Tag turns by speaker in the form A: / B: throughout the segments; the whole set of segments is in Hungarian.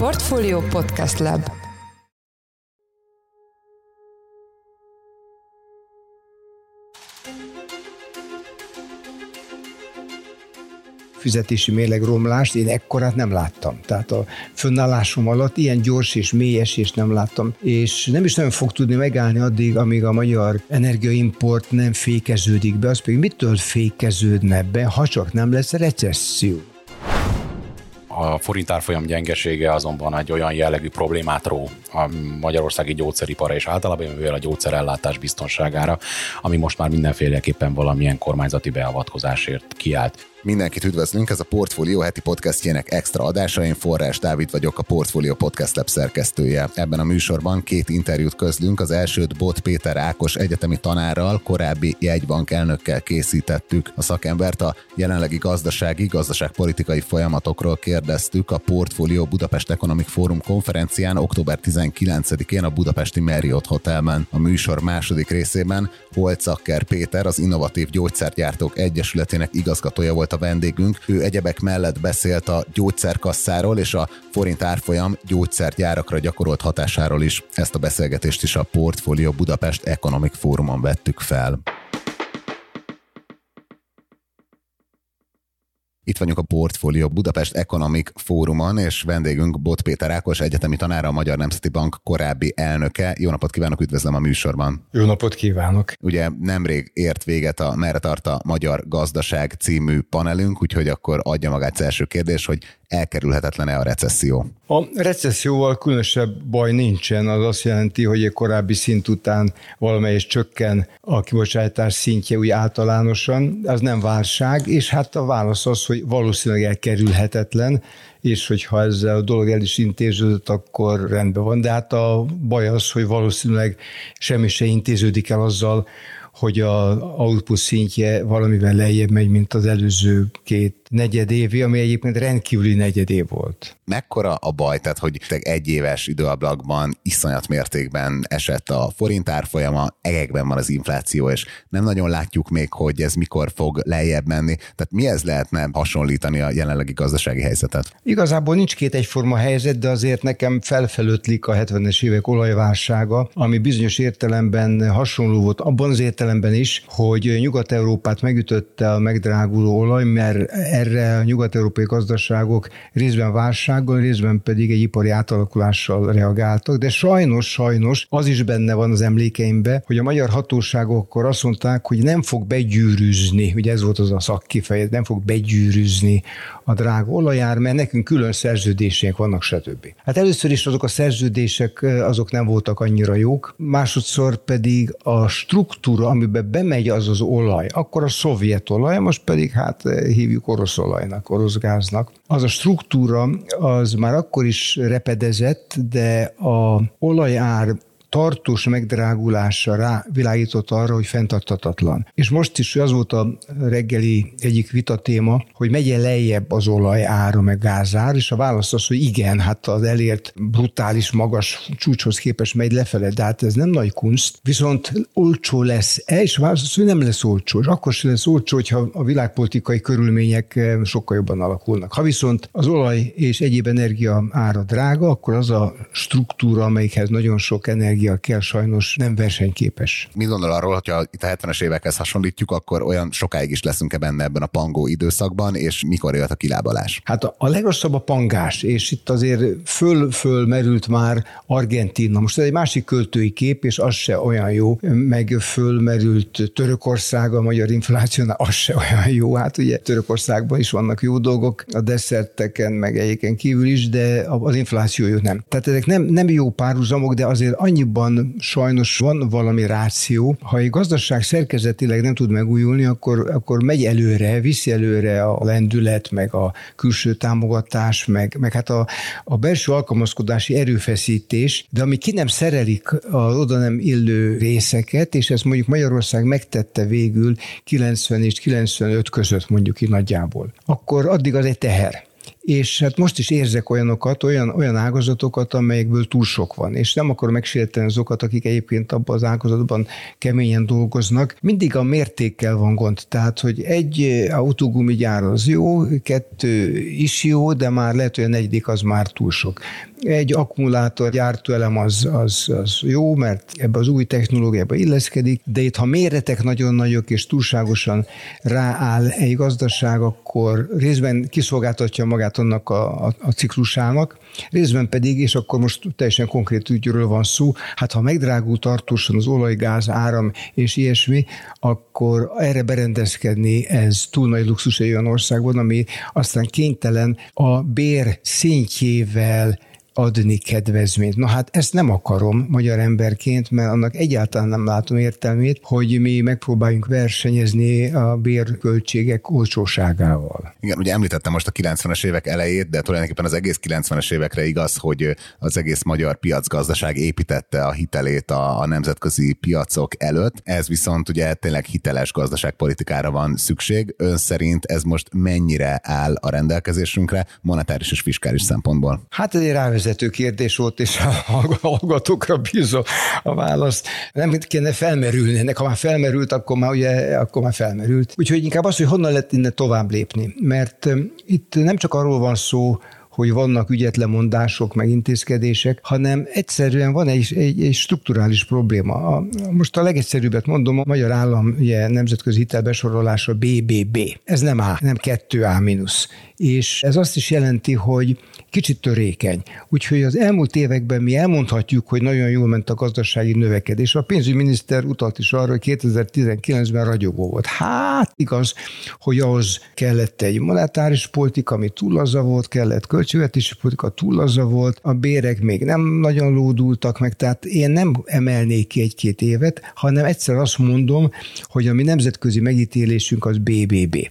A: Portfolio Podcast Lab
B: fizetési mérleg romlást én ekkorát nem láttam. Tehát a fönnállásom alatt ilyen gyors és mély esést nem láttam, és nem is nagyon fog tudni megállni addig, amíg a magyar energiaimport nem fékeződik be, az pedig mitől fékeződne be, ha csak nem lesz recesszió.
C: A forint árfolyam gyengesége azonban egy olyan jellegű problémát ró a magyarországi gyógyszeripara és általában mivel a gyógyszerellátás biztonságára, ami most már mindenféleképpen valamilyen kormányzati beavatkozásért kiállt.
D: Mindenkit üdvözlünk, ez a Portfolio heti podcastjének extra adása. Én Forrás Dávid vagyok, a Portfolio Podcast Lab szerkesztője. Ebben a műsorban két interjút közlünk. Az elsőt Bot Péter Ákos egyetemi tanárral, korábbi jegybank elnökkel készítettük. A szakembert a jelenlegi gazdasági, gazdaságpolitikai folyamatokról kérdeztük a Portfolio Budapest Economic Forum konferencián október 19-én a budapesti Marriott Hotelben. A műsor második részében Holcakker Péter, az Innovatív Gyógyszergyártók Egyesületének igazgatója volt volt a vendégünk. Ő egyebek mellett beszélt a gyógyszerkasszáról és a forint árfolyam gyógyszergyárakra gyakorolt hatásáról is. Ezt a beszélgetést is a Portfolio Budapest Economic Fórumon vettük fel. Itt vagyunk a Portfolio Budapest Economic Fórumon, és vendégünk Bot Péter Ákos, egyetemi tanára, a Magyar Nemzeti Bank korábbi elnöke. Jó napot kívánok, üdvözlöm a műsorban.
B: Jó napot kívánok.
D: Ugye nemrég ért véget a Merre tart a Magyar Gazdaság című panelünk, úgyhogy akkor adja magát az első kérdés, hogy elkerülhetetlen-e a recesszió?
B: A recesszióval különösebb baj nincsen, az azt jelenti, hogy egy korábbi szint után valamelyes csökken a kibocsátás szintje úgy általánosan, az nem válság, és hát a válasz az, hogy valószínűleg elkerülhetetlen, és hogyha ezzel a dolog el is intéződött, akkor rendben van. De hát a baj az, hogy valószínűleg semmi se intéződik el azzal, hogy a output szintje valamivel lejjebb megy, mint az előző két negyed évi, ami egyébként rendkívüli negyed év volt.
D: Mekkora a baj, tehát hogy egy éves időablakban iszonyat mértékben esett a forint árfolyama, egekben van az infláció, és nem nagyon látjuk még, hogy ez mikor fog lejjebb menni. Tehát mi ez lehetne hasonlítani a jelenlegi gazdasági helyzetet?
B: Igazából nincs két egyforma helyzet, de azért nekem felfelőtlik a 70-es évek olajválsága, ami bizonyos értelemben hasonló volt abban az értelemben is, hogy Nyugat-Európát megütötte a megdráguló olaj, mert erre a nyugat-európai gazdaságok részben válsággal, részben pedig egy ipari átalakulással reagáltak, de sajnos, sajnos az is benne van az emlékeimben, hogy a magyar hatóságok akkor azt mondták, hogy nem fog begyűrűzni, ugye ez volt az a szakkifejezés, nem fog begyűrűzni a drága olajár, mert nekünk külön szerződéseink vannak, stb. Hát először is azok a szerződések azok nem voltak annyira jók, másodszor pedig a struktúra, amiben bemegy az az olaj, akkor a szovjet olaj, most pedig hát hívjuk orosz orosz olajnak, orosz gáznak. Az a struktúra az már akkor is repedezett, de a olajár tartós megdrágulása rá világított arra, hogy fenntartatatlan. És most is az volt a reggeli egyik vita téma, hogy megye lejjebb az olaj ára meg gázár, és a válasz az, hogy igen, hát az elért brutális magas csúcshoz képest megy lefele, de hát ez nem nagy kunst, viszont olcsó lesz-e, és a válasz az, hogy nem lesz olcsó, és akkor sem lesz olcsó, hogyha a világpolitikai körülmények eh, sokkal jobban alakulnak. Ha viszont az olaj és egyéb energia ára drága, akkor az a struktúra, amelyikhez nagyon sok energia energia kell sajnos nem versenyképes.
D: Mi gondol arról, hogyha itt a 70-es évekhez hasonlítjuk, akkor olyan sokáig is leszünk-e benne ebben a pangó időszakban, és mikor jött a kilábalás?
B: Hát a, a legrosszabb a pangás, és itt azért föl-föl merült már Argentina. Most ez egy másik költői kép, és az se olyan jó, meg fölmerült Törökország a magyar inflációnál, az se olyan jó. Hát ugye Törökországban is vannak jó dolgok, a desszerteken, meg egyébként kívül is, de az infláció nem. Tehát ezek nem, nem jó párhuzamok, de azért annyi annyiban sajnos van valami ráció. Ha egy gazdaság szerkezetileg nem tud megújulni, akkor, akkor megy előre, viszi előre a lendület, meg a külső támogatás, meg, meg hát a, a belső alkalmazkodási erőfeszítés, de ami ki nem szerelik az oda nem illő részeket, és ezt mondjuk Magyarország megtette végül 90 és 95 között mondjuk ki nagyjából, akkor addig az egy teher és hát most is érzek olyanokat, olyan, olyan ágazatokat, amelyekből túl sok van, és nem akarom megsérteni azokat, akik egyébként abban az ágazatban keményen dolgoznak. Mindig a mértékkel van gond, tehát, hogy egy autógumi gyár az jó, kettő is jó, de már lehet, hogy a negyedik az már túl sok. Egy akkumulátor gyártóelem az, az, az jó, mert ebbe az új technológiába illeszkedik, de itt ha méretek nagyon nagyok és túlságosan rááll egy gazdaság, akkor részben kiszolgáltatja magát annak a, a, a ciklusának, részben pedig, és akkor most teljesen konkrét ügyről van szó, hát ha megdrágul tartósan az olaj, áram és ilyesmi, akkor erre berendezkedni ez túl nagy luxus egy olyan országban, ami aztán kénytelen a bér szintjével adni kedvezményt. Na hát ezt nem akarom magyar emberként, mert annak egyáltalán nem látom értelmét, hogy mi megpróbáljunk versenyezni a bérköltségek olcsóságával.
D: Igen, ugye említettem most a 90-es évek elejét, de tulajdonképpen az egész 90-es évekre igaz, hogy az egész magyar piacgazdaság építette a hitelét a, a nemzetközi piacok előtt. Ez viszont ugye tényleg hiteles gazdaságpolitikára van szükség. Ön szerint ez most mennyire áll a rendelkezésünkre monetáris és fiskális szempontból?
B: Hát egy rávezető kérdés volt, és a hallgatókra bízom a választ. Nem kéne felmerülni ennek, ha már felmerült, akkor már, ugye, akkor már felmerült. Úgyhogy inkább az, hogy honnan lehet innen tovább lépni. Mert itt nem csak arról van szó, hogy vannak ügyetlen mondások, meg intézkedések, hanem egyszerűen van egy, egy, egy strukturális probléma. A, most a legegyszerűbbet mondom, a magyar állam ugye, nemzetközi hitelbesorolása BBB. Ez nem A, nem 2A mínusz. És ez azt is jelenti, hogy kicsit törékeny. Úgyhogy az elmúlt években mi elmondhatjuk, hogy nagyon jól ment a gazdasági növekedés. A pénzügyminiszter utalt is arra, hogy 2019-ben ragyogó volt. Hát igaz, hogy ahhoz kellett egy monetáris politika, ami túl laza volt, kellett költségvetési politika, túl laza volt, a bérek még nem nagyon lódultak meg, tehát én nem emelnék ki egy-két évet, hanem egyszer azt mondom, hogy a mi nemzetközi megítélésünk az BBB.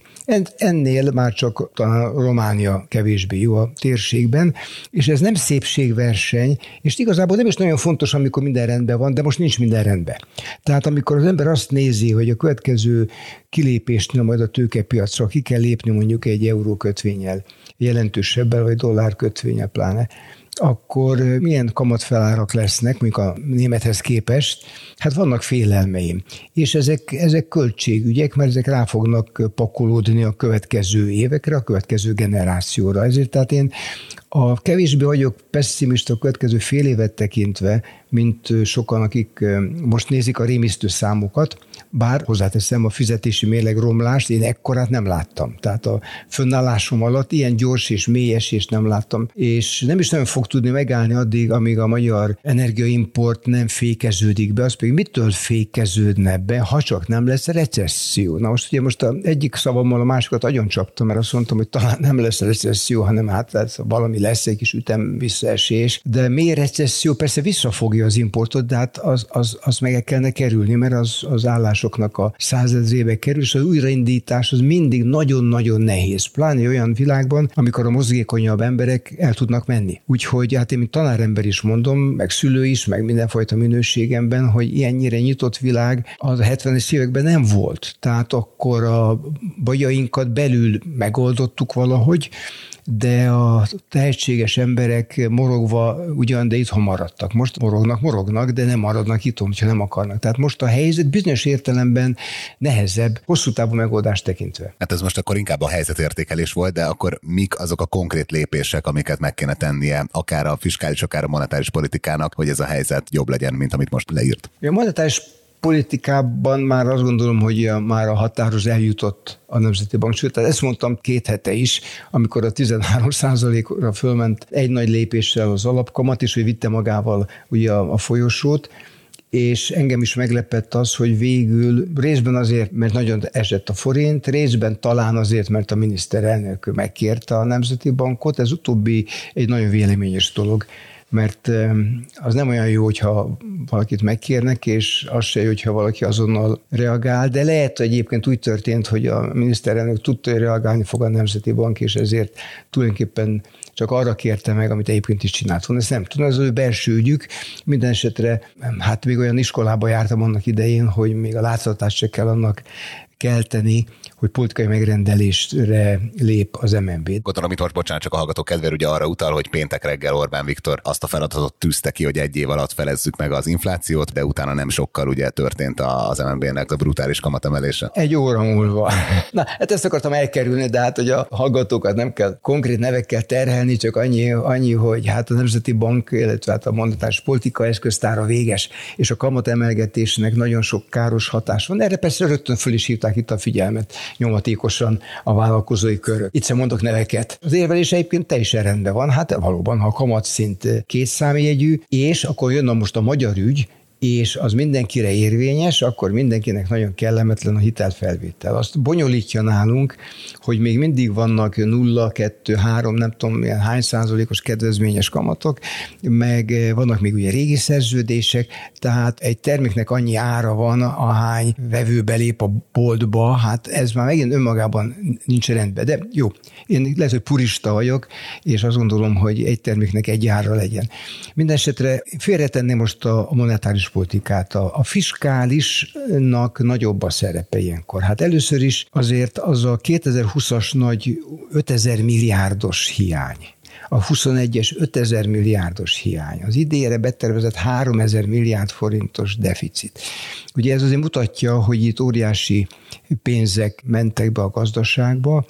B: Ennél már csak talán Románia kevésbé jó a térségben, és ez nem szépségverseny, és igazából nem is nagyon fontos, amikor minden rendben van, de most nincs minden rendben. Tehát amikor az ember azt nézi, hogy a következő kilépésnél majd a tőkepiacra ki kell lépni mondjuk egy eurókötvényel, jelentősebbel, vagy dollárkötvényel pláne, akkor milyen kamatfelárak lesznek, mondjuk a némethez képest, hát vannak félelmeim. És ezek, ezek költségügyek, mert ezek rá fognak pakolódni a következő évekre, a következő generációra. Ezért tehát én a kevésbé vagyok pessimista a következő fél évet tekintve, mint sokan, akik most nézik a rémisztő számokat, bár hozzáteszem a fizetési mérleg romlást, én ekkorát nem láttam. Tehát a fönnállásom alatt ilyen gyors és mély esést nem láttam, és nem is nagyon fog tudni megállni addig, amíg a magyar energiaimport nem fékeződik be, az pedig mitől fékeződne be, ha csak nem lesz recesszió. Na most ugye most a egyik szavammal a másikat agyon csaptam, mert azt mondtam, hogy talán nem lesz recesszió, hanem hát lesz, valami lesz egy kis ütem visszaesés, de mély recesszió persze visszafogja az importot, de hát az, az, az meg kellene kerülni, mert az, az állásoknak a százezrébe kerül, és az újraindítás az mindig nagyon-nagyon nehéz, pláne olyan világban, amikor a mozgékonyabb emberek el tudnak menni. Úgyhogy hát én, mint tanárember is mondom, meg szülő is, meg mindenfajta minőségemben, hogy ilyennyire nyitott világ az a 70-es években nem volt. Tehát akkor a bajainkat belül megoldottuk valahogy, de a tehetséges emberek morogva ugyan, de itthon maradtak. Most morognak, morognak, de nem maradnak itthon, hogyha nem akarnak. Tehát most a helyzet bizonyos értelemben nehezebb, hosszú távú megoldást tekintve.
D: Hát ez most akkor inkább a helyzetértékelés volt, de akkor mik azok a konkrét lépések, amiket meg kéne tennie, akár a fiskális, akár a monetáris politikának, hogy ez a helyzet jobb legyen, mint amit most leírt?
B: A monetáris politikában már azt gondolom, hogy már a határoz eljutott a Nemzeti Bank. Sőt, ezt mondtam két hete is, amikor a 13% ra fölment egy nagy lépéssel az alapkamat, és hogy vitte magával ugye a, a folyosót, és engem is meglepett az, hogy végül részben azért, mert nagyon esett a forint, részben talán azért, mert a miniszterelnök megkérte a Nemzeti Bankot, ez utóbbi egy nagyon véleményes dolog mert az nem olyan jó, hogyha valakit megkérnek, és az se jó, hogyha valaki azonnal reagál, de lehet, hogy egyébként úgy történt, hogy a miniszterelnök tudta, hogy reagálni fog a Nemzeti Bank, és ezért tulajdonképpen csak arra kérte meg, amit egyébként is csinált volna. Ezt nem tudom, ez az ő belső ügyük. Minden esetre, hát még olyan iskolába jártam annak idején, hogy még a láthatást se kell annak kelteni, hogy politikai megrendelésre lép az MNB.
D: Gondolom, itt most bocsánat, csak a hallgató kedvér ugye arra utal, hogy péntek reggel Orbán Viktor azt a feladatot tűzte ki, hogy egy év alatt felezzük meg az inflációt, de utána nem sokkal ugye történt az MNB-nek a brutális kamatemelése.
B: Egy óra múlva. Na, hát ezt akartam elkerülni, de hát, hogy a hallgatókat nem kell konkrét nevekkel terhelni, csak annyi, annyi hogy hát a Nemzeti Bank, illetve hát a monetáris politika eszköztára véges, és a kamatemelgetésnek nagyon sok káros hatás van. Erre persze rögtön föl is hívták itt a figyelmet nyomatékosan a vállalkozói körök. Itt sem mondok neveket. Az érvelés egyébként teljesen rendben van, hát valóban, ha a kamatszint két számjegyű, és akkor jön most a magyar ügy, és az mindenkire érvényes, akkor mindenkinek nagyon kellemetlen a hitelfelvétel. Azt bonyolítja nálunk, hogy még mindig vannak 0, 2, 3, nem tudom hány százalékos kedvezményes kamatok, meg vannak még ugye régi szerződések, tehát egy terméknek annyi ára van, ahány vevő belép a boltba, hát ez már megint önmagában nincs rendben. De jó, én lehet, hogy purista vagyok, és azt gondolom, hogy egy terméknek egy ára legyen. Mindenesetre félretenném most a monetáris politikát. A, a fiskálisnak nagyobb a szerepe ilyenkor. Hát először is azért az a 2020-as nagy 5000 milliárdos hiány, a 21-es 5000 milliárdos hiány, az idénre betervezett 3000 milliárd forintos deficit. Ugye ez azért mutatja, hogy itt óriási pénzek mentek be a gazdaságba,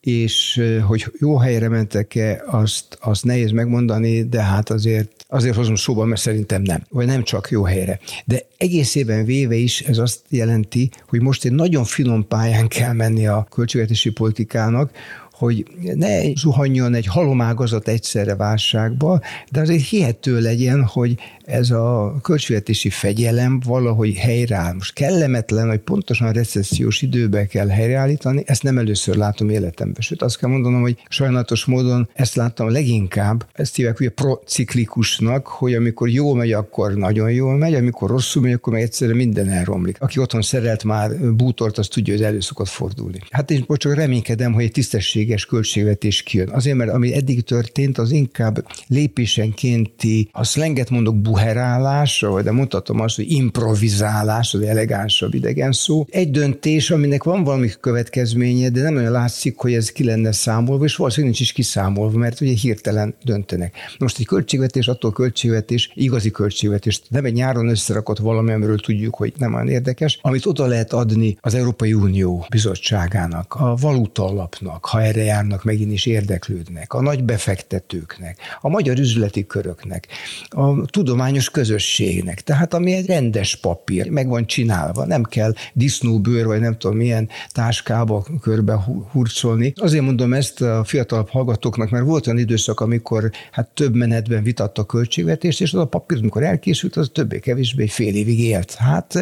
B: és hogy jó helyre mentek-e, azt, azt nehéz megmondani, de hát azért, azért hozom szóba, mert szerintem nem. Vagy nem csak jó helyre. De egészében véve is ez azt jelenti, hogy most egy nagyon finom pályán kell menni a költségvetési politikának, hogy ne zuhanjon egy halomágazat egyszerre válságba, de azért hihető legyen, hogy ez a költségvetési fegyelem valahogy helyreáll. Most kellemetlen, hogy pontosan a recessziós időben kell helyreállítani, ezt nem először látom életemben. Sőt, azt kell mondanom, hogy sajnálatos módon ezt láttam leginkább, ezt hívják ugye prociklikusnak, hogy amikor jó megy, akkor nagyon jól megy, amikor rosszul megy, akkor meg egyszerűen minden elromlik. Aki otthon szerelt már bútort, az tudja, hogy elő szokott fordulni. Hát én csak reménykedem, hogy egy tisztességes költségvetés kijön. Azért, mert ami eddig történt, az inkább lépésenkénti, a szlenget mondok, buherálás, de mutatom azt, hogy improvizálás, az elegánsabb idegen szó. Egy döntés, aminek van valami következménye, de nem olyan látszik, hogy ez ki lenne számolva, és valószínűleg nincs is kiszámolva, mert ugye hirtelen döntenek. Most egy költségvetés, attól költségvetés, igazi költségvetés, nem egy nyáron összerakott valami, amiről tudjuk, hogy nem olyan érdekes, amit oda lehet adni az Európai Unió bizottságának, a valuta alapnak, ha erre járnak, megint is érdeklődnek, a nagy befektetőknek, a magyar üzleti köröknek, a tudomány tudományos közösségnek. Tehát ami egy rendes papír, meg van csinálva, nem kell disznóbőr, vagy nem tudom milyen táskába körbe hurcolni. Azért mondom ezt a fiatalabb hallgatóknak, mert volt olyan időszak, amikor hát több menetben vitatta a költségvetést, és az a papír, amikor elkészült, az többé-kevésbé fél évig élt. Hát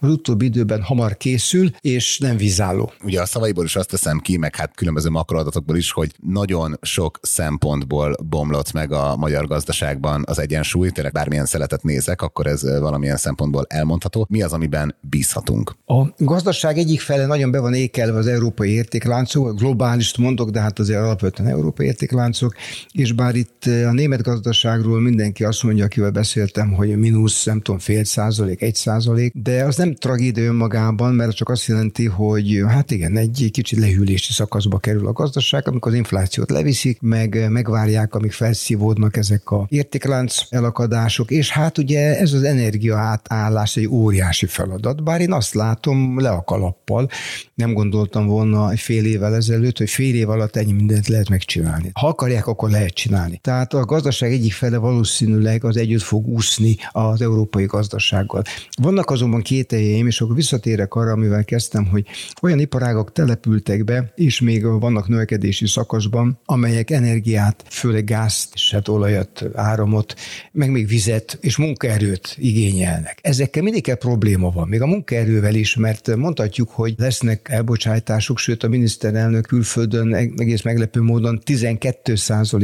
B: az utóbbi időben hamar készül, és nem vizálló.
D: Ugye a szavaiból is azt teszem ki, meg hát különböző makroadatokból is, hogy nagyon sok szempontból bomlott meg a magyar gazdaságban az egyensúly, tényleg bármilyen szeletet nézek, akkor ez valamilyen szempontból elmondható. Mi az, amiben bízhatunk?
B: A gazdaság egyik fele nagyon be van ékelve az európai értékláncok, globális mondok, de hát azért alapvetően európai értékláncok, és bár itt a német gazdaságról mindenki azt mondja, akivel beszéltem, hogy mínusz, nem tudom, fél százalék, egy százalék, de az nem tragédia önmagában, mert csak azt jelenti, hogy hát igen, egy kicsit lehűlési szakaszba kerül a gazdaság, amikor az inflációt leviszik, meg megvárják, amíg felszívódnak ezek a értéklánc elakadások, és hát ugye ez az energia átállás egy óriási feladat, bár én azt látom le a kalappal, nem gondoltam volna fél évvel ezelőtt, hogy fél év alatt ennyi mindent lehet megcsinálni. Ha akarják, akkor lehet csinálni. Tehát a gazdaság egyik fele valószínűleg az együtt fog úszni az európai gazdasággal. Vannak azonban kételjeim, és akkor visszatérek arra, amivel kezdtem, hogy olyan iparágak települtek be, és még vannak növekedési szakaszban, amelyek energiát, főleg gázt, és hát olajat, áramot, meg még vizet embert és munkaerőt igényelnek. Ezekkel mindig kell probléma van, még a munkaerővel is, mert mondhatjuk, hogy lesznek elbocsátások, sőt a miniszterelnök külföldön egész meglepő módon 12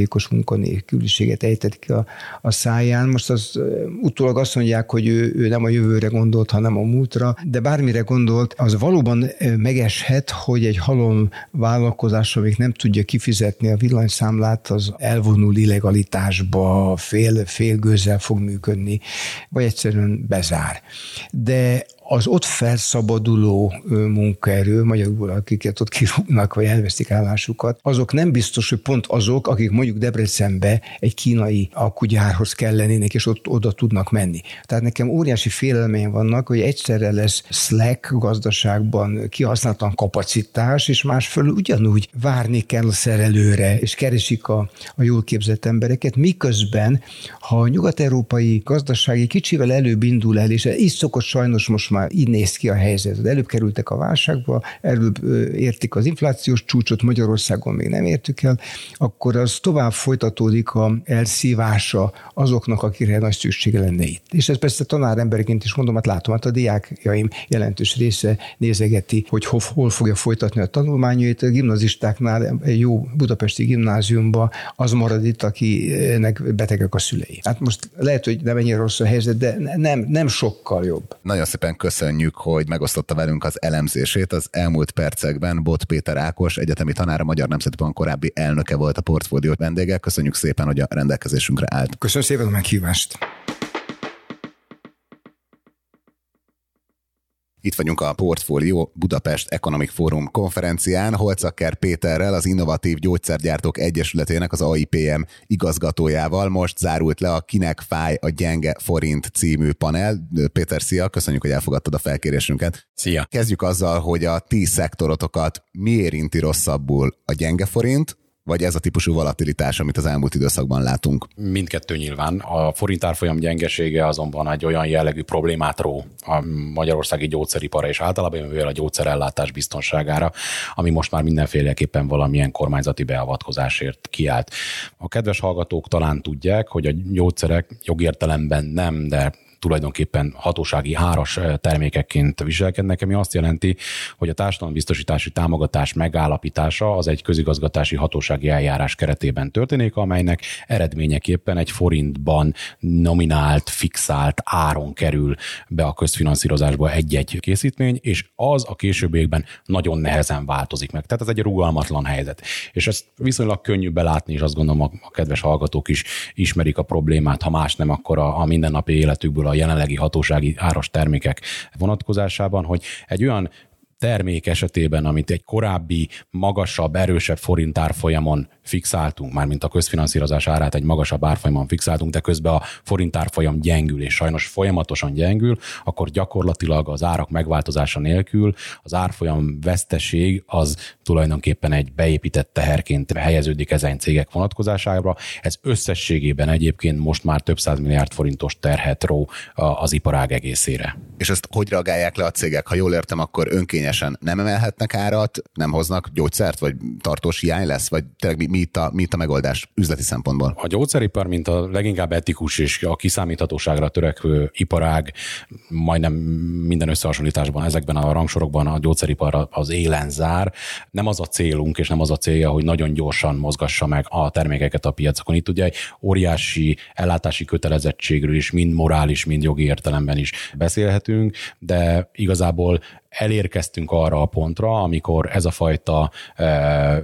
B: os munkanélküliséget ejtett ki a, a száján. Most az utólag azt mondják, hogy ő, ő nem a jövőre gondolt, hanem a múltra, de bármire gondolt, az valóban megeshet, hogy egy halom vállalkozás, amik nem tudja kifizetni a villanyszámlát, az elvonul illegalitásba, fél, fél gőzzel fog működni, vagy egyszerűen bezár. De az ott felszabaduló munkaerő, magyarul akiket ott kirúgnak, vagy elvesztik állásukat, azok nem biztos, hogy pont azok, akik mondjuk Debrecenbe egy kínai akugyárhoz kellenének, és ott oda tudnak menni. Tehát nekem óriási félelmeim vannak, hogy egyszerre lesz slack gazdaságban kihasználatlan kapacitás, és másfelől ugyanúgy várni kell a szerelőre, és keresik a, a jól képzett embereket, miközben, ha a nyugat-európai gazdaság egy kicsivel előbb indul el, és így szokott sajnos most már így néz ki a helyzet. Előbb kerültek a válságba, előbb értik az inflációs csúcsot, Magyarországon még nem értük el, akkor az tovább folytatódik a elszívása azoknak, akire nagy szüksége lenne itt. És ez persze tanáremberként is mondom, hát látom, hát a diákjaim jelentős része nézegeti, hogy hol, hol fogja folytatni a tanulmányait. A gimnazistáknál egy jó budapesti gimnáziumba az marad itt, akinek betegek a szülei. Hát most lehet, hogy nem ennyire rossz a helyzet, de nem, nem sokkal jobb.
D: Nagyon szépen köszönjük, hogy megosztotta velünk az elemzését. Az elmúlt percekben Bot Péter Ákos, egyetemi tanár, Magyar Nemzeti Bank korábbi elnöke volt a portfólió vendége. Köszönjük szépen, hogy a rendelkezésünkre állt.
B: Köszönöm szépen a meghívást.
D: Itt vagyunk a Portfolio Budapest Economic Forum konferencián, Holcaker Péterrel, az Innovatív Gyógyszergyártók Egyesületének, az AIPM igazgatójával. Most zárult le a Kinek fáj a gyenge forint című panel. Péter, szia, köszönjük, hogy elfogadtad a felkérésünket.
C: Szia.
D: Kezdjük azzal, hogy a ti szektorotokat mi érinti rosszabbul a gyenge forint, vagy ez a típusú volatilitás, amit az elmúlt időszakban látunk?
C: Mindkettő nyilván. A forint árfolyam gyengesége azonban egy olyan jellegű problémát ró a magyarországi gyógyszeripara és általában mivel a gyógyszerellátás biztonságára, ami most már mindenféleképpen valamilyen kormányzati beavatkozásért kiállt. A kedves hallgatók talán tudják, hogy a gyógyszerek jogértelemben nem, de tulajdonképpen hatósági háras termékekként viselkednek, ami azt jelenti, hogy a társadalombiztosítási támogatás megállapítása az egy közigazgatási hatósági eljárás keretében történik, amelynek eredményeképpen egy forintban nominált, fixált áron kerül be a közfinanszírozásba egy-egy készítmény, és az a későbbiekben nagyon nehezen változik meg. Tehát ez egy rugalmatlan helyzet. És ezt viszonylag könnyű belátni, és azt gondolom a, a kedves hallgatók is ismerik a problémát, ha más nem, akkor a, a mindennapi életükből a jelenlegi hatósági áras termékek vonatkozásában, hogy egy olyan termék esetében, amit egy korábbi, magasabb, erősebb forint árfolyamon fixáltunk, már mint a közfinanszírozás árát egy magasabb árfolyamon fixáltunk, de közben a forint árfolyam gyengül, és sajnos folyamatosan gyengül, akkor gyakorlatilag az árak megváltozása nélkül az árfolyam veszteség az tulajdonképpen egy beépített teherként helyeződik ezen cégek vonatkozására. Ez összességében egyébként most már több száz milliárd forintos terhet ró az iparág egészére.
D: És ezt hogy reagálják le a cégek? Ha jól értem, akkor önkényesen nem emelhetnek árat, nem hoznak gyógyszert, vagy tartós hiány lesz, vagy tényleg mi, mi, itt a, mi itt a megoldás üzleti szempontból?
C: A gyógyszeripar, mint a leginkább etikus és a kiszámíthatóságra törekvő iparág, majdnem minden összehasonlításban ezekben a rangsorokban a gyógyszeripar az élen zár. Nem az a célunk, és nem az a célja, hogy nagyon gyorsan mozgassa meg a termékeket a piacokon. Itt ugye egy óriási ellátási kötelezettségről is, mind morális, mind jogi értelemben is beszélhetünk, de igazából elérkeztünk arra a pontra, amikor ez a fajta e,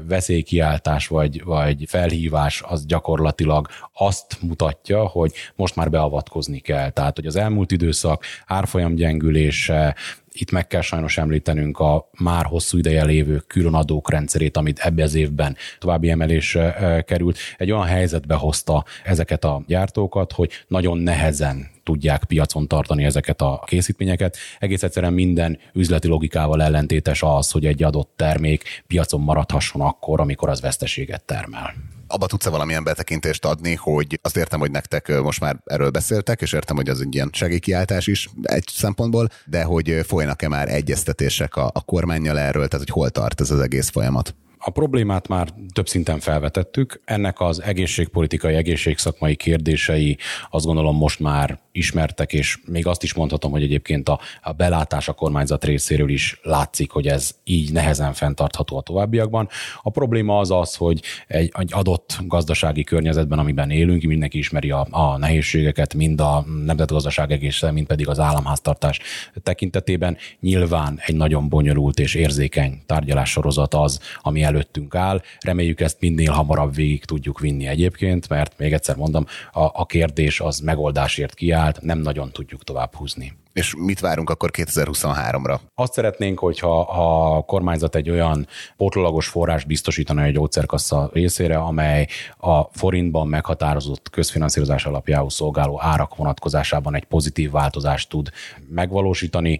C: veszélykiáltás vagy, vagy felhívás az gyakorlatilag azt mutatja, hogy most már beavatkozni kell. Tehát, hogy az elmúlt időszak árfolyam gyengülése, itt meg kell sajnos említenünk a már hosszú ideje lévő különadók rendszerét, amit ebbe az évben további emelésre került. Egy olyan helyzetbe hozta ezeket a gyártókat, hogy nagyon nehezen tudják piacon tartani ezeket a készítményeket. Egész egyszerűen minden üzleti logikával ellentétes az, hogy egy adott termék piacon maradhasson akkor, amikor az veszteséget termel
D: abba tudsz-e valamilyen betekintést adni, hogy azt értem, hogy nektek most már erről beszéltek, és értem, hogy az egy ilyen segélykiáltás is egy szempontból, de hogy folynak-e már egyeztetések a, a kormányjal erről, tehát hogy hol tart ez az egész folyamat?
C: A problémát már több szinten felvetettük. Ennek az egészségpolitikai, egészségszakmai kérdései azt gondolom most már ismertek, és még azt is mondhatom, hogy egyébként a, belátás a kormányzat részéről is látszik, hogy ez így nehezen fenntartható a továbbiakban. A probléma az az, hogy egy, egy adott gazdasági környezetben, amiben élünk, mindenki ismeri a, a nehézségeket, mind a nemzetgazdaság egészen, mind pedig az államháztartás tekintetében. Nyilván egy nagyon bonyolult és érzékeny tárgyalássorozat az, ami előttünk áll. Reméljük ezt minél hamarabb végig tudjuk vinni egyébként, mert még egyszer mondom, a, a kérdés az megoldásért kiáll, szolgált, nem nagyon tudjuk tovább húzni.
D: És mit várunk akkor 2023-ra?
C: Azt szeretnénk, hogyha a kormányzat egy olyan pótlólagos forrás biztosítana a gyógyszerkassa részére, amely a forintban meghatározott közfinanszírozás alapjául szolgáló árak vonatkozásában egy pozitív változást tud megvalósítani.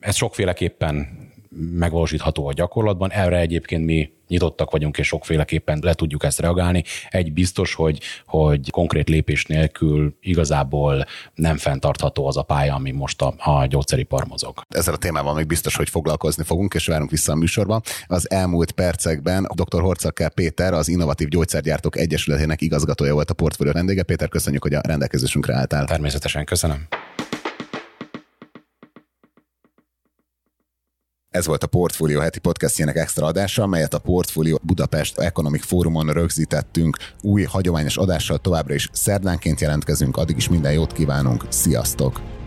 C: Ez sokféleképpen megvalósítható a gyakorlatban. Erre egyébként mi nyitottak vagyunk, és sokféleképpen le tudjuk ezt reagálni. Egy biztos, hogy, hogy konkrét lépés nélkül igazából nem fenntartható az a pálya, ami most a, a gyógyszeripar mozog.
D: Ezzel a témával még biztos, hogy foglalkozni fogunk, és várunk vissza a műsorba. Az elmúlt percekben dr. Horcakkel Péter, az Innovatív Gyógyszergyártók Egyesületének igazgatója volt a portfólió vendége. Péter, köszönjük, hogy a rendelkezésünkre álltál.
C: Természetesen köszönöm.
D: Ez volt a Portfolio heti podcastjének extra adása, melyet a Portfolio Budapest Economic Forumon rögzítettünk. Új hagyományos adással továbbra is szerdánként jelentkezünk, addig is minden jót kívánunk, sziasztok!